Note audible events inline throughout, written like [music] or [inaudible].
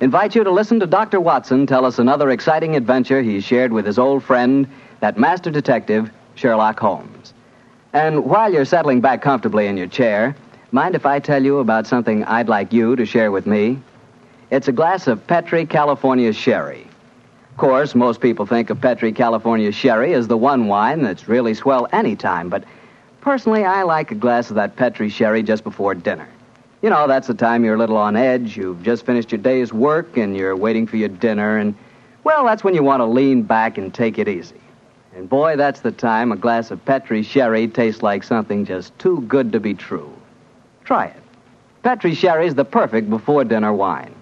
invite you to listen to Dr. Watson tell us another exciting adventure he shared with his old friend, that master detective, Sherlock Holmes. And while you're settling back comfortably in your chair, mind if I tell you about something I'd like you to share with me? It's a glass of Petri California Sherry. Of course, most people think of Petri California Sherry as the one wine that's really swell any time, but personally, I like a glass of that Petri Sherry just before dinner. You know, that's the time you're a little on edge. You've just finished your day's work and you're waiting for your dinner, and, well, that's when you want to lean back and take it easy. And boy, that's the time a glass of Petri Sherry tastes like something just too good to be true. Try it. Petri Sherry's the perfect before dinner wine.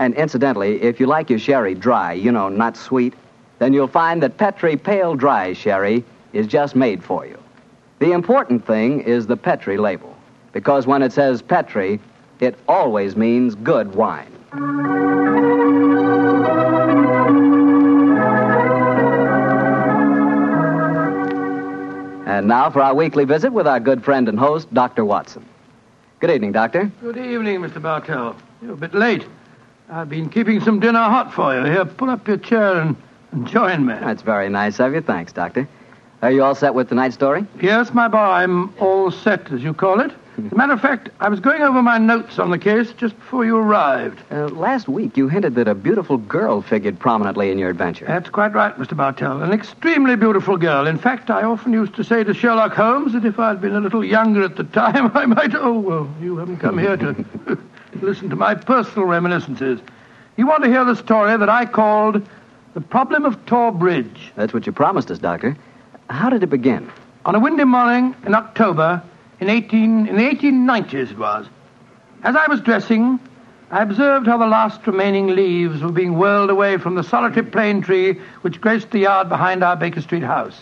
And incidentally, if you like your sherry dry, you know, not sweet, then you'll find that Petri Pale Dry Sherry is just made for you. The important thing is the Petri label, because when it says Petri, it always means good wine. And now for our weekly visit with our good friend and host, Dr. Watson. Good evening, Doctor. Good evening, Mr. Bartell. You're a bit late. I've been keeping some dinner hot for you. Here, pull up your chair and, and join me. That's very nice of you. Thanks, Doctor. Are you all set with tonight's story? Yes, my boy, I'm all set, as you call it. As a matter of fact, I was going over my notes on the case just before you arrived. Uh, last week, you hinted that a beautiful girl figured prominently in your adventure. That's quite right, Mr. Bartell. An extremely beautiful girl. In fact, I often used to say to Sherlock Holmes that if I'd been a little younger at the time, [laughs] I might. Oh, well, you haven't come here to [laughs] listen to my personal reminiscences. You want to hear the story that I called The Problem of Thor Bridge. That's what you promised us, Doctor. How did it begin? On a windy morning in October, in 18, in the 1890s it was. As I was dressing, I observed how the last remaining leaves were being whirled away from the solitary plane tree which graced the yard behind our Baker Street house.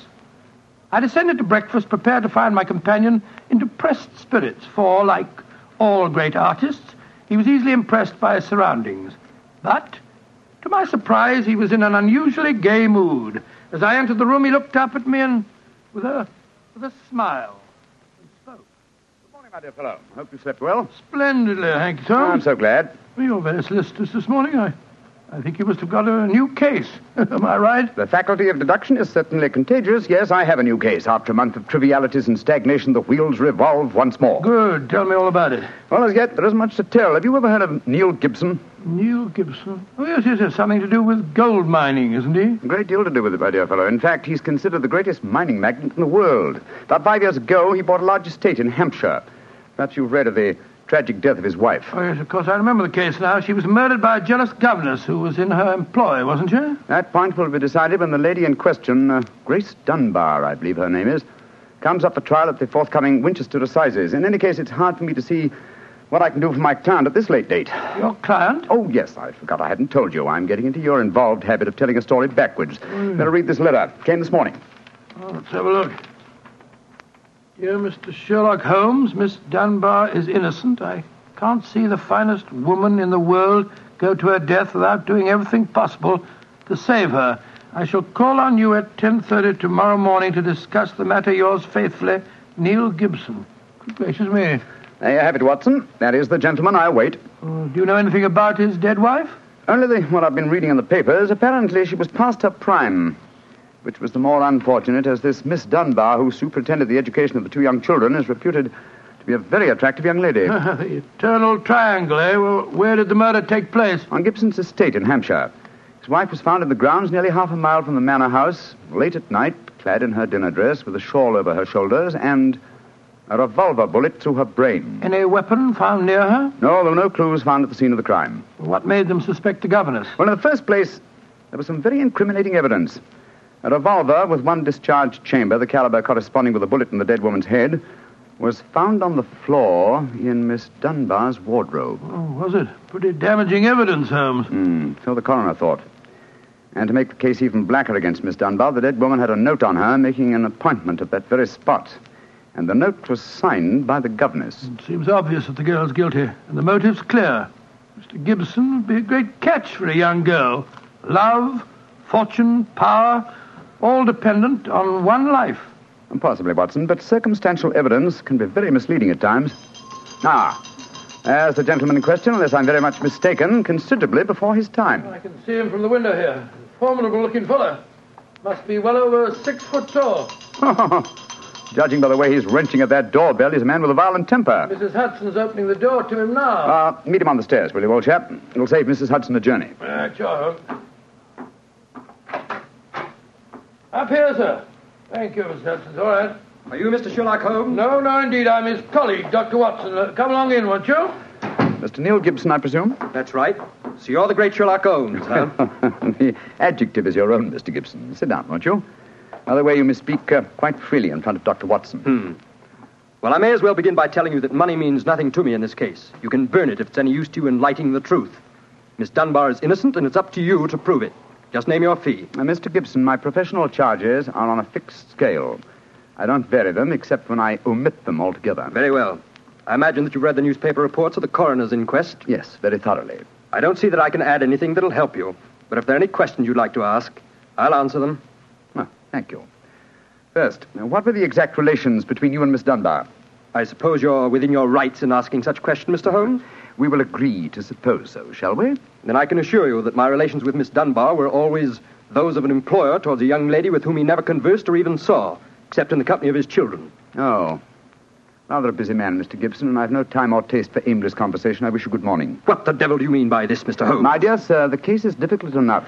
I descended to breakfast, prepared to find my companion in depressed spirits, for, like all great artists, he was easily impressed by his surroundings. But, to my surprise, he was in an unusually gay mood. As I entered the room, he looked up at me and, with a, with a smile, morning, my dear fellow. Hope you slept well. Splendidly, thank you, Tom. I'm so glad. Well, you're very solicitous this morning. I, I think you must have got a new case. [laughs] Am I right? The faculty of deduction is certainly contagious. Yes, I have a new case. After a month of trivialities and stagnation, the wheels revolve once more. Good. Tell me all about it. Well, as yet, there isn't much to tell. Have you ever heard of Neil Gibson? Neil Gibson. Oh, yes, yes, yes. Something to do with gold mining, isn't he? A great deal to do with it, my dear fellow. In fact, he's considered the greatest mining magnate in the world. About five years ago, he bought a large estate in Hampshire. Perhaps you've read of the tragic death of his wife. Oh, yes, of course. I remember the case now. She was murdered by a jealous governess who was in her employ, wasn't she? That point will be decided when the lady in question, uh, Grace Dunbar, I believe her name is, comes up for trial at the forthcoming Winchester Assizes. In any case, it's hard for me to see what I can do for my client at this late date. Your client? Oh, yes, I forgot I hadn't told you. I'm getting into your involved habit of telling a story backwards. Better read this letter. Came this morning. Oh, let's have a look. Dear Mr. Sherlock Holmes, Miss Dunbar is innocent. I can't see the finest woman in the world go to her death without doing everything possible to save her. I shall call on you at 10.30 tomorrow morning to discuss the matter. Yours faithfully, Neil Gibson. Good gracious me. There you have it, Watson. That is the gentleman I'll wait. Uh, do you know anything about his dead wife? Only the, what I've been reading in the papers. Apparently, she was past her prime, which was the more unfortunate as this Miss Dunbar, who superintended the education of the two young children, is reputed to be a very attractive young lady. the [laughs] eternal triangle, eh? Well, where did the murder take place? On Gibson's estate in Hampshire. His wife was found in the grounds nearly half a mile from the manor house, late at night, clad in her dinner dress, with a shawl over her shoulders, and a revolver bullet through her brain. Any weapon found near her? No, there were no clues found at the scene of the crime. What made them suspect the governess? Well, in the first place, there was some very incriminating evidence. A revolver with one discharged chamber, the caliber corresponding with the bullet in the dead woman's head, was found on the floor in Miss Dunbar's wardrobe. Oh, was it? Pretty damaging evidence, Holmes. Hmm, so the coroner thought. And to make the case even blacker against Miss Dunbar, the dead woman had a note on her making an appointment at that very spot. And the note was signed by the governess. It seems obvious that the girl's guilty, and the motive's clear. Mr. Gibson would be a great catch for a young girl. Love, fortune, power, all dependent on one life. Possibly, Watson, but circumstantial evidence can be very misleading at times. Ah, there's the gentleman in question, unless I'm very much mistaken, considerably before his time. I can see him from the window here. Formidable looking fellow. Must be well over six foot tall. [laughs] Judging by the way he's wrenching at that doorbell, he's a man with a violent temper. Mrs. Hudson's opening the door to him now. Uh, meet him on the stairs, will you, old chap? It'll save Mrs. Hudson a journey. Uh, sure. Up here, sir. Thank you, Mr. Hudson. All right. Are you Mr. Sherlock Holmes? No, no, indeed. I'm his colleague, Dr. Watson. Uh, come along in, won't you? Mr. Neil Gibson, I presume? That's right. So you're the great Sherlock Holmes, huh? [laughs] the adjective is your own, Mr. Gibson. Sit down, won't you? By the way, you may speak uh, quite freely in front of Dr. Watson. Hmm. Well, I may as well begin by telling you that money means nothing to me in this case. You can burn it if it's any use to you in lighting the truth. Miss Dunbar is innocent, and it's up to you to prove it. Just name your fee. Uh, Mr. Gibson, my professional charges are on a fixed scale. I don't vary them except when I omit them altogether. Very well. I imagine that you've read the newspaper reports of the coroner's inquest. Yes, very thoroughly. I don't see that I can add anything that'll help you. But if there are any questions you'd like to ask, I'll answer them. Well, thank you. First, what were the exact relations between you and Miss Dunbar? I suppose you're within your rights in asking such question, Mr. Holmes? We will agree to suppose so, shall we? Then I can assure you that my relations with Miss Dunbar were always those of an employer towards a young lady with whom he never conversed or even saw, except in the company of his children. Oh. Rather a busy man, Mr. Gibson, and I've no time or taste for aimless conversation. I wish you good morning. What the devil do you mean by this, Mr. Holmes? My dear sir, the case is difficult enough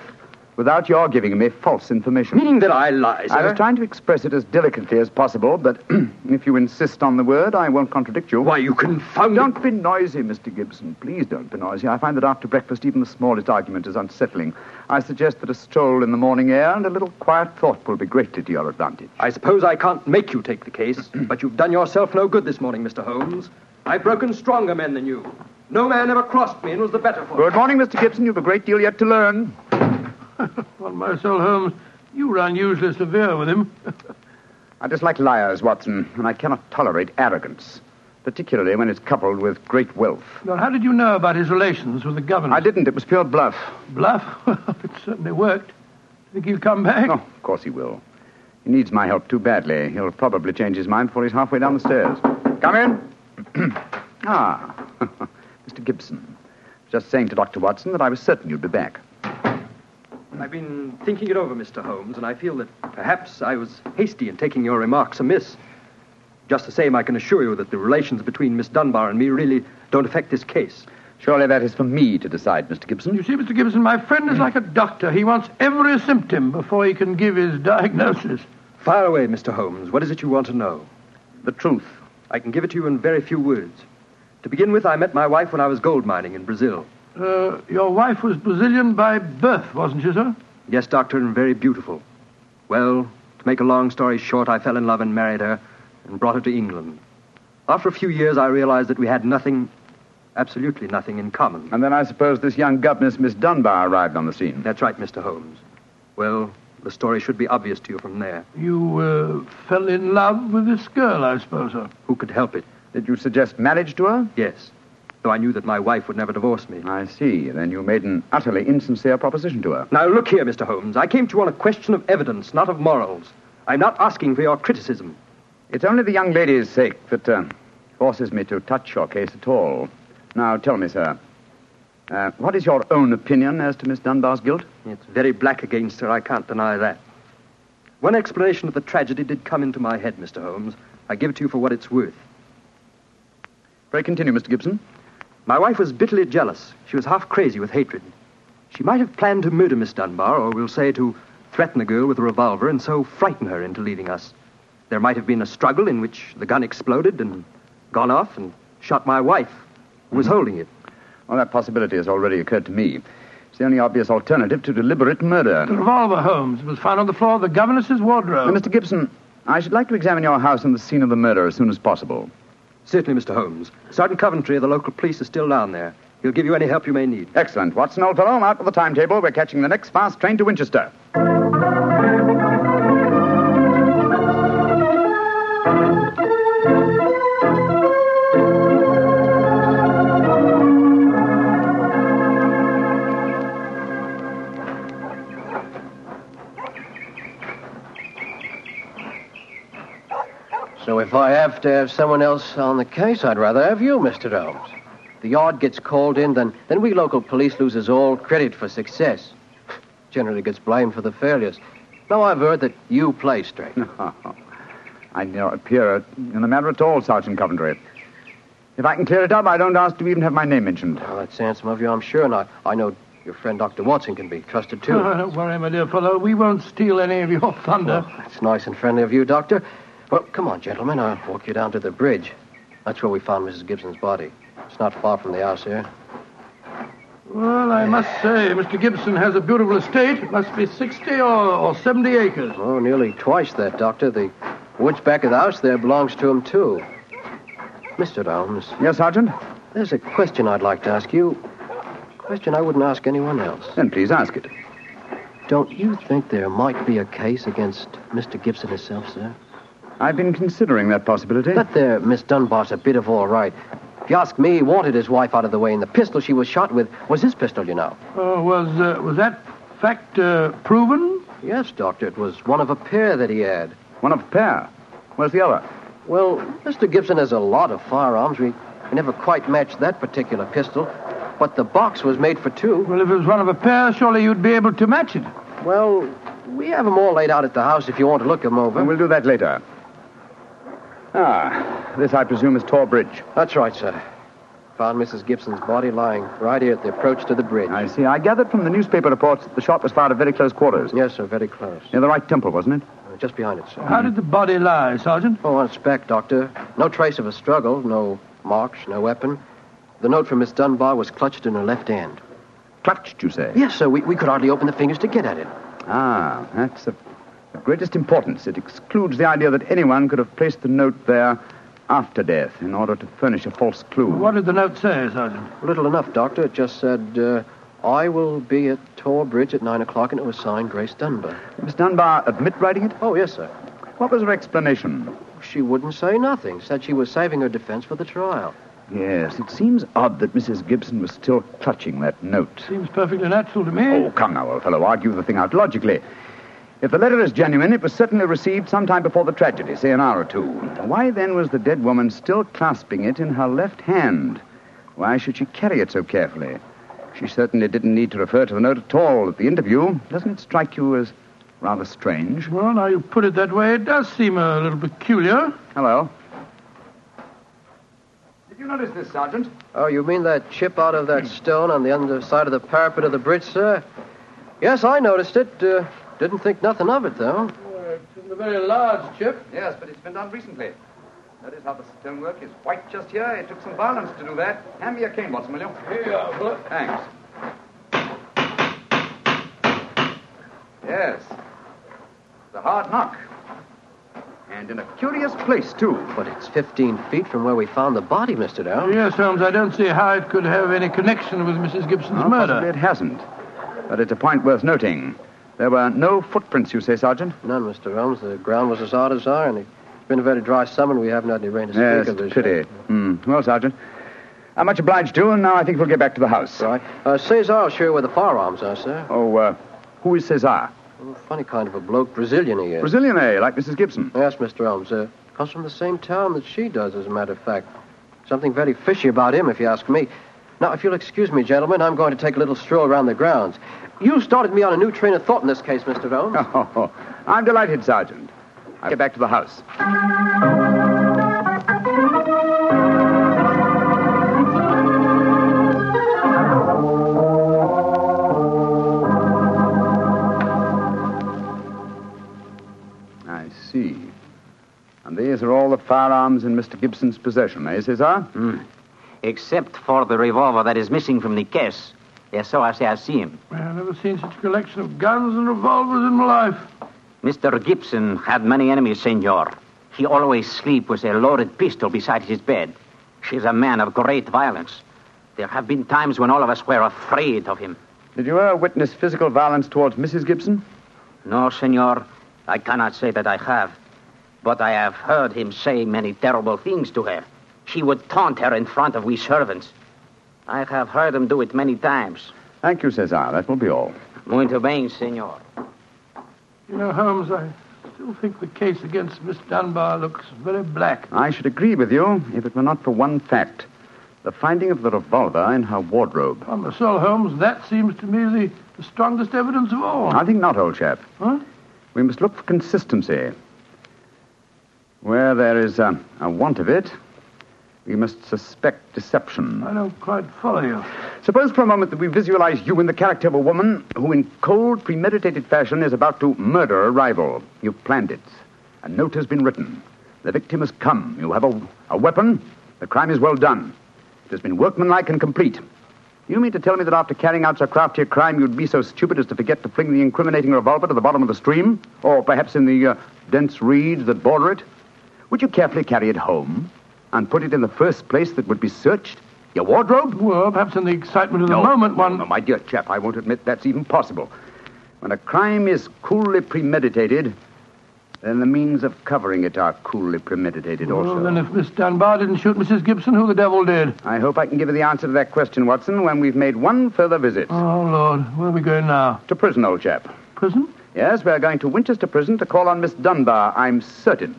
without your giving me false information. Meaning that I lie, sir? I was trying to express it as delicately as possible, but [clears throat] if you insist on the word, I won't contradict you. Why, you confound... Don't be noisy, Mr. Gibson. Please don't be noisy. I find that after breakfast, even the smallest argument is unsettling. I suggest that a stroll in the morning air and a little quiet thought will be greatly to your advantage. I suppose I can't make you take the case, [clears throat] but you've done yourself no good this morning, Mr. Holmes. I've broken stronger men than you. No man ever crossed me and was the better for it. Good morning, Mr. Gibson. You've a great deal yet to learn. On my soul, Holmes, you were unusually severe with him. [laughs] I dislike liars, Watson, and I cannot tolerate arrogance, particularly when it's coupled with great wealth. well, how did you know about his relations with the governor? I didn't. It was pure bluff. Bluff? [laughs] it certainly worked. Think he'll come back? Oh, of course he will. He needs my help too badly. He'll probably change his mind before he's halfway down the stairs. Come in. [clears throat] ah, [laughs] Mr. Gibson. Just saying to Dr. Watson that I was certain you'd be back. I've been thinking it over, Mr. Holmes, and I feel that perhaps I was hasty in taking your remarks amiss. Just the same, I can assure you that the relations between Miss Dunbar and me really don't affect this case. Surely that is for me to decide, Mr. Gibson. You see, Mr. Gibson, my friend is mm. like a doctor. He wants every symptom before he can give his diagnosis. Fire away, Mr. Holmes. What is it you want to know? The truth. I can give it to you in very few words. To begin with, I met my wife when I was gold mining in Brazil. Uh, your wife was Brazilian by birth, wasn't she, sir? Yes, doctor, and very beautiful. Well, to make a long story short, I fell in love and married her and brought her to England. After a few years, I realized that we had nothing, absolutely nothing in common. And then I suppose this young governess, Miss Dunbar, arrived on the scene. That's right, Mr. Holmes. Well, the story should be obvious to you from there. You uh, fell in love with this girl, I suppose, sir. Who could help it? Did you suggest marriage to her? Yes. Though I knew that my wife would never divorce me. I see. Then you made an utterly insincere proposition to her. Now, look here, Mr. Holmes. I came to you on a question of evidence, not of morals. I'm not asking for your criticism. It's only the young lady's sake that uh, forces me to touch your case at all. Now, tell me, sir, uh, what is your own opinion as to Miss Dunbar's guilt? It's very black against her, I can't deny that. One explanation of the tragedy did come into my head, Mr. Holmes. I give it to you for what it's worth. Pray continue, Mr. Gibson. My wife was bitterly jealous. She was half crazy with hatred. She might have planned to murder Miss Dunbar, or we'll say to threaten the girl with a revolver and so frighten her into leaving us. There might have been a struggle in which the gun exploded and gone off and shot my wife, who was holding it. Well, that possibility has already occurred to me. It's the only obvious alternative to deliberate murder. The revolver, Holmes, was found on the floor of the governess's wardrobe. Now, Mr. Gibson, I should like to examine your house and the scene of the murder as soon as possible. Certainly, Mr. Holmes. Sergeant Coventry of the local police is still down there. He'll give you any help you may need. Excellent. Watson, old fellow, out with the timetable. We're catching the next fast train to Winchester. Have to have someone else on the case, I'd rather have you, Mr. Holmes. The yard gets called in, then, then we local police loses all credit for success. [laughs] Generally gets blamed for the failures. Now I've heard that you play straight. [laughs] I do not appear in the matter at all, Sergeant Coventry. If I can clear it up, I don't ask to even have my name mentioned. Well, that's handsome of you, I'm sure. And I, I know your friend Dr. Watson can be trusted, too. Oh, don't worry, my dear fellow. We won't steal any of your thunder. Well, that's nice and friendly of you, Doctor. Well, come on, gentlemen. I'll walk you down to the bridge. That's where we found Mrs. Gibson's body. It's not far from the house here. Well, I must say, Mr. Gibson has a beautiful estate. It must be 60 or, or 70 acres. Oh, nearly twice that, Doctor. The woods back of the house there belongs to him, too. Mr. Holmes, Yes, Sergeant? there's a question I'd like to ask you. A question I wouldn't ask anyone else. Then please ask it. Don't you think there might be a case against Mr. Gibson himself, sir? I've been considering that possibility. That there Miss Dunbar's a bit of all right. If you ask me, he wanted his wife out of the way, and the pistol she was shot with was his pistol, you know. Oh, was, uh, was that fact uh, proven? Yes, Doctor, it was one of a pair that he had. One of a pair. Where's the other? Well, Mr. Gibson has a lot of firearms. We, we never quite matched that particular pistol, but the box was made for two. Well, if it was one of a pair, surely you'd be able to match it. Well, we have them all laid out at the house if you want to look them over. Well, we'll do that later. Ah, this, I presume, is Thor Bridge. That's right, sir. Found Mrs. Gibson's body lying right here at the approach to the bridge. I see. I gathered from the newspaper reports that the shot was fired at very close quarters. Yes, sir, very close. Near the right temple, wasn't it? Uh, Just behind it, sir. How did the body lie, Sergeant? Oh, on its back, Doctor. No trace of a struggle, no marks, no weapon. The note from Miss Dunbar was clutched in her left hand. Clutched, you say? Yes, sir, we, we could hardly open the fingers to get at it. Ah, that's of, of greatest importance. It excludes the idea that anyone could have placed the note there after death in order to furnish a false clue. What did the note say, Sergeant? Little enough, Doctor. It just said, uh, I will be at Thor Bridge at 9 o'clock, and it was signed Grace Dunbar. Miss Dunbar admit writing it? Oh, yes, sir. What was her explanation? She wouldn't say nothing. Said she was saving her defense for the trial. Yes, it seems odd that Mrs. Gibson was still clutching that note. Seems perfectly natural to me. Oh, come now, old fellow. Argue the thing out logically. If the letter is genuine, it was certainly received sometime before the tragedy, say an hour or two. Why then was the dead woman still clasping it in her left hand? Why should she carry it so carefully? She certainly didn't need to refer to the note at all at the interview. Doesn't it strike you as rather strange? Well, now you put it that way, it does seem a little peculiar. Hello. Did you notice this, Sergeant? Oh, you mean that chip out of that stone on the underside of the parapet of the bridge, sir? Yes, I noticed it. Uh, didn't think nothing of it, though. Oh, it's a very large chip. Yes, but it's been done recently. Notice how the stonework is white just here. It took some violence to do that. Hand me a cane, Watson, will you? Here you are, Bullock. Thanks. Yes. It's a hard knock. And in a curious place, too. But it's 15 feet from where we found the body, Mr. Dow. Yes, Holmes, I don't see how it could have any connection with Mrs. Gibson's Well, murder. Possibly it hasn't. But it's a point worth noting. There were no footprints, you say, Sergeant? None, Mr. Holmes. The ground was as hard as iron. It's been a very dry summer, and we haven't had any rain to speak Yes, of this pity. year. Hmm. Well, Sergeant, I'm much obliged to you, and now I think we'll get back to the house. Right. Uh, Cesar will show you where the firearms are, sir. Oh, uh, who is Cesar? Oh, funny kind of a bloke. Brazilian he is. Brazilian, eh? Like Mrs. Gibson. Yes, Mr. Holmes. Uh, comes from the same town that she does, as a matter of fact. Something very fishy about him, if you ask me. Now, if you'll excuse me, gentlemen, I'm going to take a little stroll around the grounds. You started me on a new train of thought in this case, Mr. Holmes. [laughs] Oh, I'm delighted, Sergeant. I'll get back to the house. I see. And these are all the firearms in Mr. Gibson's possession, eh, Cesar? Except for the revolver that is missing from the case. Yes, so I say I see him. I've never seen such a collection of guns and revolvers in my life. Mr. Gibson had many enemies, senor. He always sleep with a loaded pistol beside his bed. He's a man of great violence. There have been times when all of us were afraid of him. Did you ever witness physical violence towards Mrs. Gibson? No, senor, I cannot say that I have. But I have heard him say many terrible things to her. He would taunt her in front of we servants. I have heard him do it many times. Thank you, Cesar. That will be all. Muito bem, senor. You know, Holmes, I still think the case against Miss Dunbar looks very black. I should agree with you if it were not for one fact. The finding of the revolver in her wardrobe. On the soul, Holmes, that seems to me the, the strongest evidence of all. I think not, old chap. Huh? We must look for consistency. Where there is a, a want of it, we must suspect deception. I don't quite follow you. Suppose for a moment that we visualize you in the character of a woman who, in cold, premeditated fashion, is about to murder a rival. You've planned it. A note has been written. The victim has come. You have a, a weapon. The crime is well done. It has been workmanlike and complete. You mean to tell me that after carrying out so crafty a crime, you'd be so stupid as to forget to fling the incriminating revolver to the bottom of the stream? Or perhaps in the uh, dense reeds that border it? Would you carefully carry it home and put it in the first place that would be searched? Your wardrobe? Well, perhaps in the excitement of the No, moment, one. No, my dear chap, I won't admit that's even possible. When a crime is coolly premeditated, then the means of covering it are coolly premeditated also. Well, then if Miss Dunbar didn't shoot Mrs. Gibson, who the devil did? I hope I can give you the answer to that question, Watson, when we've made one further visit. Oh, Lord. Where are we going now? To prison, old chap. Prison? Yes, we're going to Winchester Prison to call on Miss Dunbar. I'm certain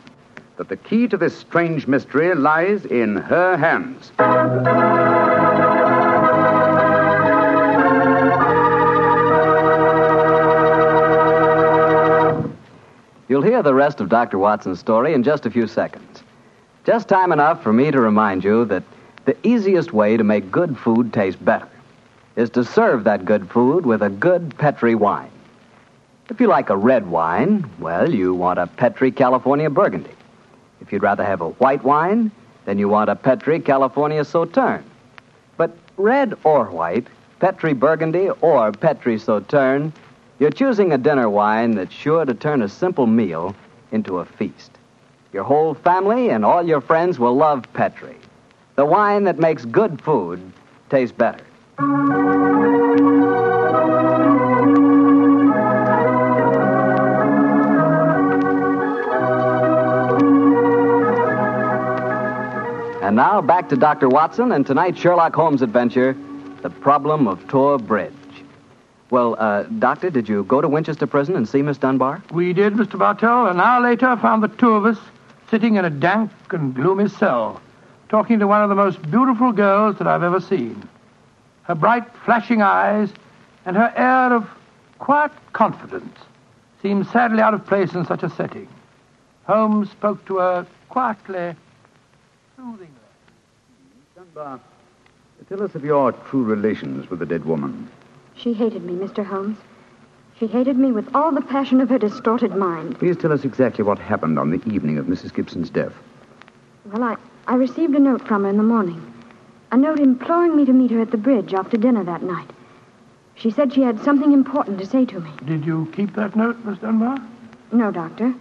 that the key to this strange mystery lies in her hands. You'll hear the rest of Dr. Watson's story in just a few seconds. Just time enough for me to remind you that the easiest way to make good food taste better is to serve that good food with a good Petri wine. If you like a red wine, well, you want a Petri California Burgundy. If you'd rather have a white wine, then you want a Petri California Sauterne. But red or white, Petri Burgundy or Petri Sauterne, you're choosing a dinner wine that's sure to turn a simple meal into a feast. Your whole family and all your friends will love Petri, the wine that makes good food taste better. And now back to Dr. Watson and tonight's Sherlock Holmes adventure The Problem of Thor Bridge. Well, uh, Doctor, did you go to Winchester Prison and see Miss Dunbar? We did, Mr. Bartell. An hour later, I found the two of us sitting in a dank and gloomy cell, talking to one of the most beautiful girls that I've ever seen. Her bright, flashing eyes and her air of quiet confidence seemed sadly out of place in such a setting. Holmes spoke to her quietly, soothingly. Dunbar, tell us of your true relations with the dead woman. She hated me, Mr. Holmes. She hated me with all the passion of her distorted mind. Please tell us exactly what happened on the evening of Mrs. Gibson's death. Well, I, I received a note from her in the morning. A note imploring me to meet her at the bridge after dinner that night. She said she had something important to say to me. Did you keep that note, Miss Dunbar? No, Doctor.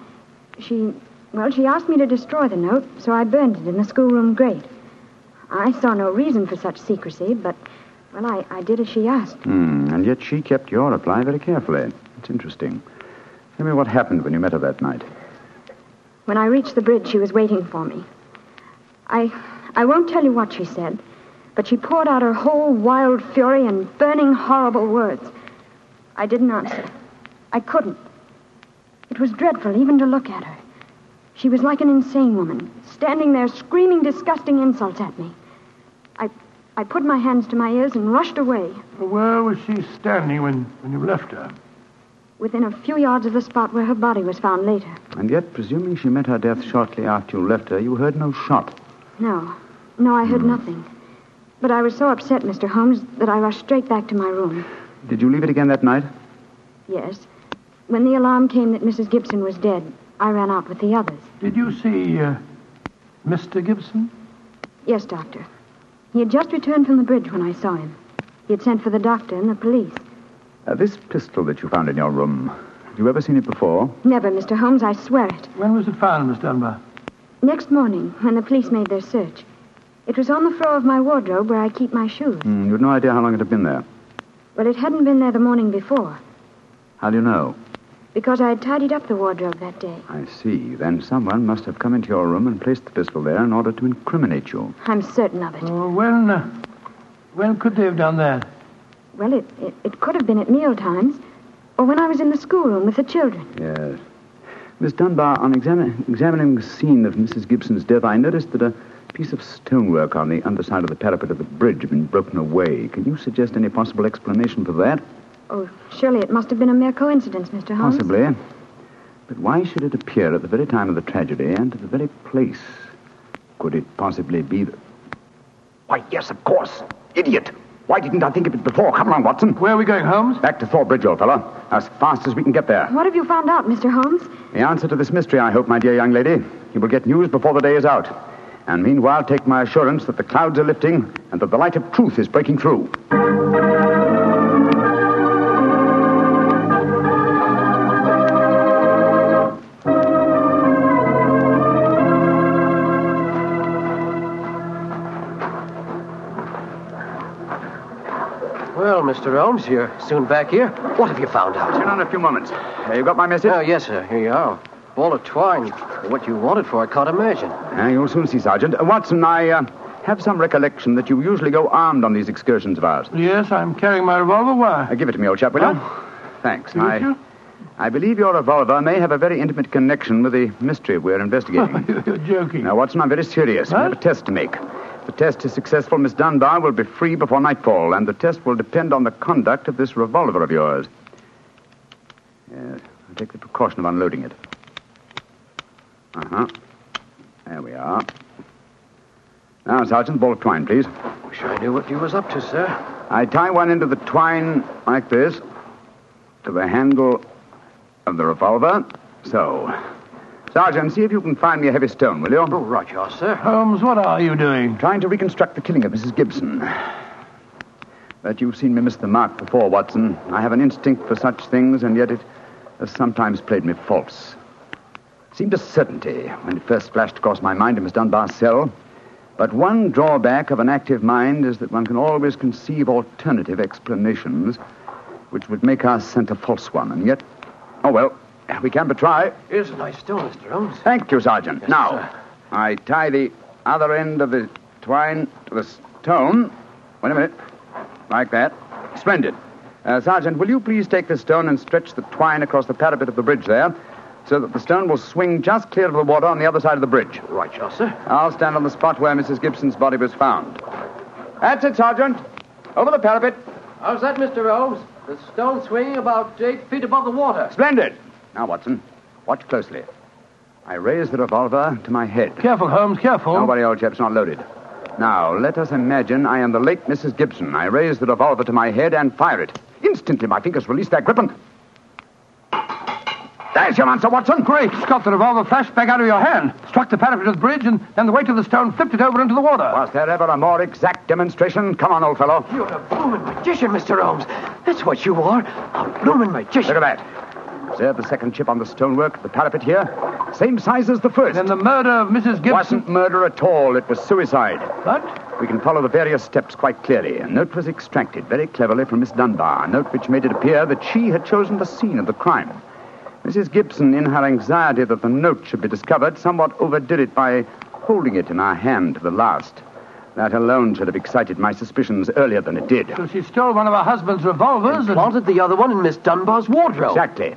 She, well, she asked me to destroy the note, so I burned it in the schoolroom grate. I saw no reason for such secrecy, but, well, I, I did as she asked. Hmm, and yet she kept your reply very carefully. It's interesting. Tell me what happened when you met her that night. When I reached the bridge, she was waiting for me. I, I won't tell you what she said, but she poured out her whole wild fury in burning, horrible words. I didn't answer. I couldn't. It was dreadful even to look at her. She was like an insane woman, standing there screaming disgusting insults at me. I, I put my hands to my ears and rushed away. Where was she standing when, when you left her? Within a few yards of the spot where her body was found later. And yet, presuming she met her death shortly after you left her, you heard no shot. No, no, I heard nothing. But I was so upset, Mr. Holmes, that I rushed straight back to my room. Did you leave it again that night? Yes. When the alarm came that Mrs. Gibson was dead, I ran out with the others. Did you see uh, Mr. Gibson? Yes, Doctor. He had just returned from the bridge when I saw him. He had sent for the doctor and the police. Uh, this pistol that you found in your room, Have you ever seen it before? Never, Mr. Holmes, I swear it. When was it found, Miss Dunbar? Next morning, when the police made their search. It was on the floor of my wardrobe where I keep my shoes. Hmm, you have no idea how long it had been there. Well, it hadn't been there the morning before, How do you know? Because I had tidied up the wardrobe that day. I see. Then someone must have come into your room and placed the pistol there in order to incriminate you. I'm certain of it. Oh, when, uh, when could they have done that? Well, it, it, it could have been at meal times, or when I was in the schoolroom with the children. Yes. Miss Dunbar, on exami- examining the scene of Mrs. Gibson's death, I noticed that a piece of stonework on the underside of the parapet of the bridge had been broken away. Can you suggest any possible explanation for that? Oh, surely it must have been a mere coincidence, Mr. Holmes. Possibly. But why should it appear at the very time of the tragedy and at the very place? Could it possibly be that... Why, yes, of course. Idiot. Why didn't I think of it before? Come along, Watson. Where are we going, Holmes? Back to Thor Bridge, old fellow. As fast as we can get there. What have you found out, Mr. Holmes? The answer to this mystery, I hope, my dear young lady. You will get news before the day is out. And meanwhile, take my assurance that the clouds are lifting and that the light of truth is breaking through. Mr. Holmes, you're soon back here. What have you found out? Sit down a few moments. Uh, you got my message? Oh, yes, sir. Here you are. Ball of twine. What you wanted for, I can't imagine. Uh, you'll soon see, Sergeant. Uh, Watson, I uh, have some recollection that you usually go armed on these excursions of ours. Yes, I'm carrying my revolver. Why? Uh, give it to me, old chap, will you? Thanks. Give I, you? I believe your revolver may have a very intimate connection with the mystery we're investigating. [laughs] You're joking. Now, Watson, I'm very serious. I have a test to make. If the test is successful, Miss Dunbar will be free before nightfall, and the test will depend on the conduct of this revolver of yours. Yes, I'll take the precaution of unloading it. Uh huh. There we are. Now, Sergeant, ball of twine, please. Wish I knew what you was up to, sir. I tie one of the twine like this to the handle of the revolver. So. Sergeant, see if you can find me a heavy stone, will you? Oh, right, you are, sir. Holmes, what are you doing? Trying to reconstruct the killing of Mrs. Gibson. But you've seen me miss the mark before, Watson. I have an instinct for such things, and yet it has sometimes played me false. It seemed a certainty when it first flashed across my mind in Miss Dunbar's cell. But one drawback of an active mind is that one can always conceive alternative explanations which would make our scent a false one. And yet, oh well, we can but try. Here's a nice stone, Mr. Holmes. Thank you, Sergeant. Yes, now, sir. I tie the other end of the twine to the stone. Wait a minute. Like that. Splendid. Uh, Sergeant, will you please take the stone and stretch the twine across the parapet of the bridge there, so that the stone will swing just clear of the water on the other side of the bridge? Right, you sir. I'll stand on the spot where Mrs. Gibson's body was found. That's it, Sergeant. Over the parapet. How's that, Mr. Holmes? The stone swinging about eight feet above the water. Splendid. Now, Watson, watch closely. I raise the revolver to my head. Careful, Holmes, careful. Don't worry, old chap's not loaded. Now, let us imagine I am the late Mrs. Gibson. I raise the revolver to my head and fire it. Instantly, my fingers release their grip and... There's your answer, Watson. Great Scott, the revolver flashed back out of your hand, struck the parapet of the bridge, and then the weight of the stone flipped it over into the water. Was there ever a more exact demonstration? Come on, old fellow. You're a blooming magician, Mr. Holmes. That's what you are. A blooming magician. Look at that. Observe the second chip on the stonework, the parapet here. Same size as the first. Then the murder of Mrs. Gibson. wasn't murder at all. It was suicide. What? We can follow the various steps quite clearly. A note was extracted very cleverly from Miss Dunbar, a note which made it appear that she had chosen the scene of the crime. Mrs. Gibson, in her anxiety that the note should be discovered, somewhat overdid it by holding it in her hand to the last. That alone should have excited my suspicions earlier than it did. So she stole one of her husband's revolvers and... Planted the other one in Miss Dunbar's wardrobe. Exactly.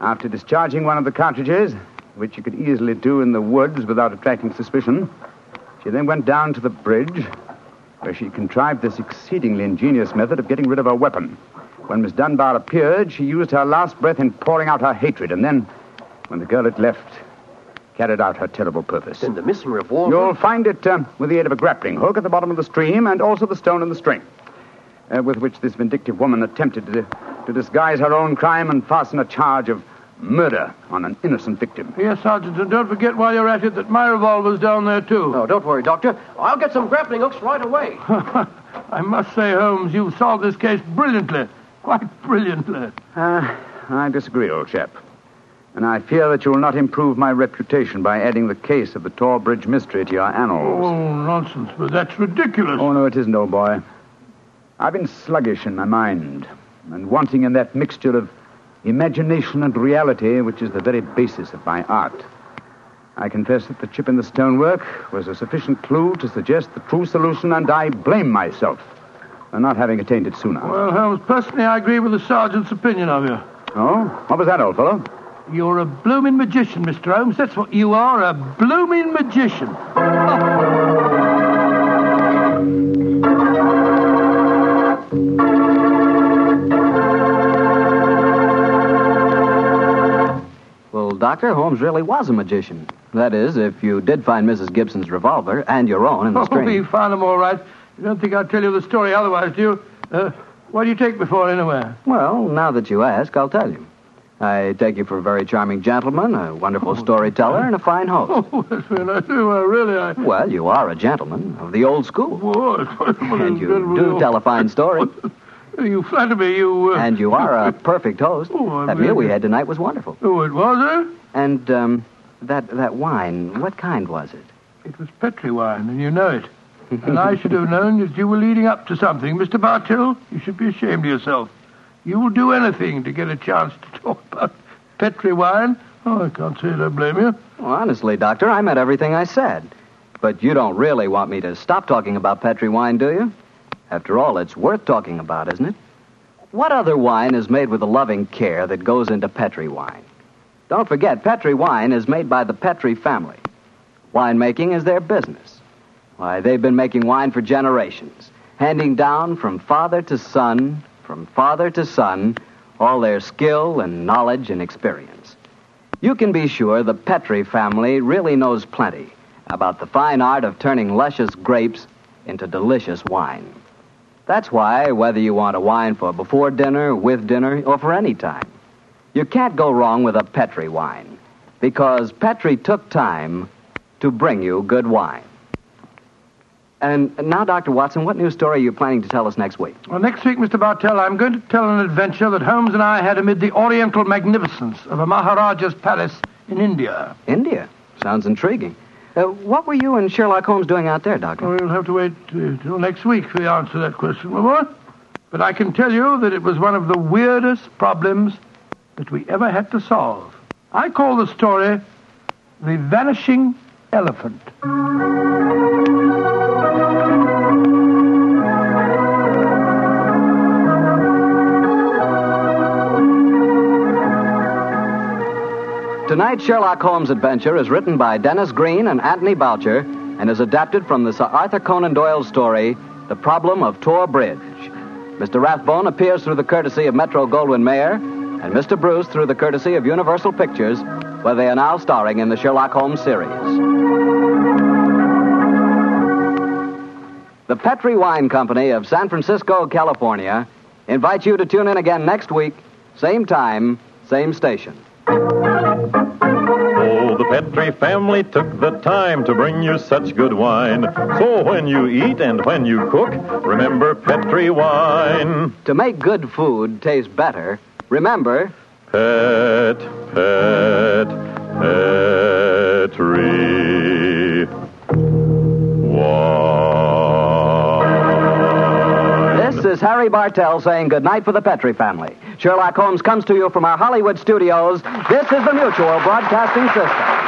After discharging one of the cartridges, which you could easily do in the woods without attracting suspicion, she then went down to the bridge, where she contrived this exceedingly ingenious method of getting rid of her weapon. When Miss Dunbar appeared, she used her last breath in pouring out her hatred, and then, when the girl had left, carried out her terrible purpose. Then the missing revolver. You'll find it uh, with the aid of a grappling hook at the bottom of the stream, and also the stone and the string, uh, with which this vindictive woman attempted to, to disguise her own crime and fasten a charge of murder on an innocent victim. Yes, Sergeant, and don't forget while you're at it that my revolver's down there, too. No, don't worry, Doctor. I'll get some grappling hooks right away. [laughs] I must say, Holmes, you've solved this case brilliantly. Quite brilliantly. Uh, I disagree, old chap. And I fear that you will not improve my reputation by adding the case of the Thor Bridge mystery to your annals. Oh, nonsense, but that's ridiculous. Oh, no, it isn't, old boy. I've been sluggish in my mind and wanting in that mixture of imagination and reality which is the very basis of my art. I confess that the chip in the stonework was a sufficient clue to suggest the true solution, and I blame myself for not having attained it sooner. Well, Holmes, personally, I agree with the sergeant's opinion of you. Oh? What was that, old fellow? You're a blooming magician, Mr. Holmes. That's what you are, a blooming magician. [laughs] Doctor, Holmes really was a magician. That is, if you did find Mrs. Gibson's revolver and your own in the Oh, stream. we found them all right. You don't think I'd tell you the story otherwise, do you? Uh, what do you take me for, anyway? Well, now that you ask, I'll tell you. I take you for a very charming gentleman, a wonderful storyteller, and a fine [laughs] host. Oh, that's very nice. Well, really, I... Well, you are a gentleman of the old school. Whoa, And you do tell a fine story. [laughs] You flatter me, you... Uh... And you are a [laughs] perfect host. Oh, That meal we had tonight was wonderful. Oh, it was, eh? And, um, that, that wine, what kind was it? It was Petri wine, and you know it. and I should have known that you were leading up to something. Mr. Bartell, you should be ashamed of yourself. You will do anything to get a chance to talk about Petri wine. Oh, I can't say I blame you. Well, honestly, Doctor, I meant everything I said. But you don't really want me to stop talking about Petri wine, do you? After all, it's worth talking about, isn't it? What other wine is made with the loving care that goes into Petri wine? Don't forget, Petri wine is made by the Petri family. Winemaking is their business. Why, they've been making wine for generations, handing down from father to son, from father to son, all their skill and knowledge and experience. You can be sure the Petri family really knows plenty about the fine art of turning luscious grapes into delicious wine. That's why, whether you want a wine for before dinner, with dinner, or for any time, you can't go wrong with a Petri wine because Petri took time to bring you good wine. And now, Dr. Watson, what new story are you planning to tell us next week? Well, next week, Mr. Bartell, I'm going to tell an adventure that Holmes and I had amid the oriental magnificence of a Maharaja's palace in India. India. Sounds intriguing. Uh, what were you and Sherlock Holmes doing out there, Doctor? We'll have to wait uh, till next week for the answer to that question, my boy. But I can tell you that it was one of the weirdest problems that we ever had to solve. I call the story The Vanishing Elephant. Tonight's Sherlock Holmes adventure is written by Denis Green and Anthony Boucher and is adapted from the Sir Arthur Conan Doyle story, The Problem of Thor Bridge. Mr. Rathbone appears through the courtesy of Metro Goldwyn Mayer, and Mr. Bruce through the courtesy of Universal Pictures, where they are now starring in the Sherlock Holmes series. The Petri Wine Company of San Francisco, California, invites you to tune in again next week, same time, same station. Petri family took the time to bring you such good wine. So when you eat and when you cook, remember Petri wine. To make good food taste better, remember Pet, pet, Petri wine. This is Harry Bartell saying goodnight for the Petri family. Sherlock Holmes comes to you from our Hollywood studios. This is the Mutual Broadcasting System.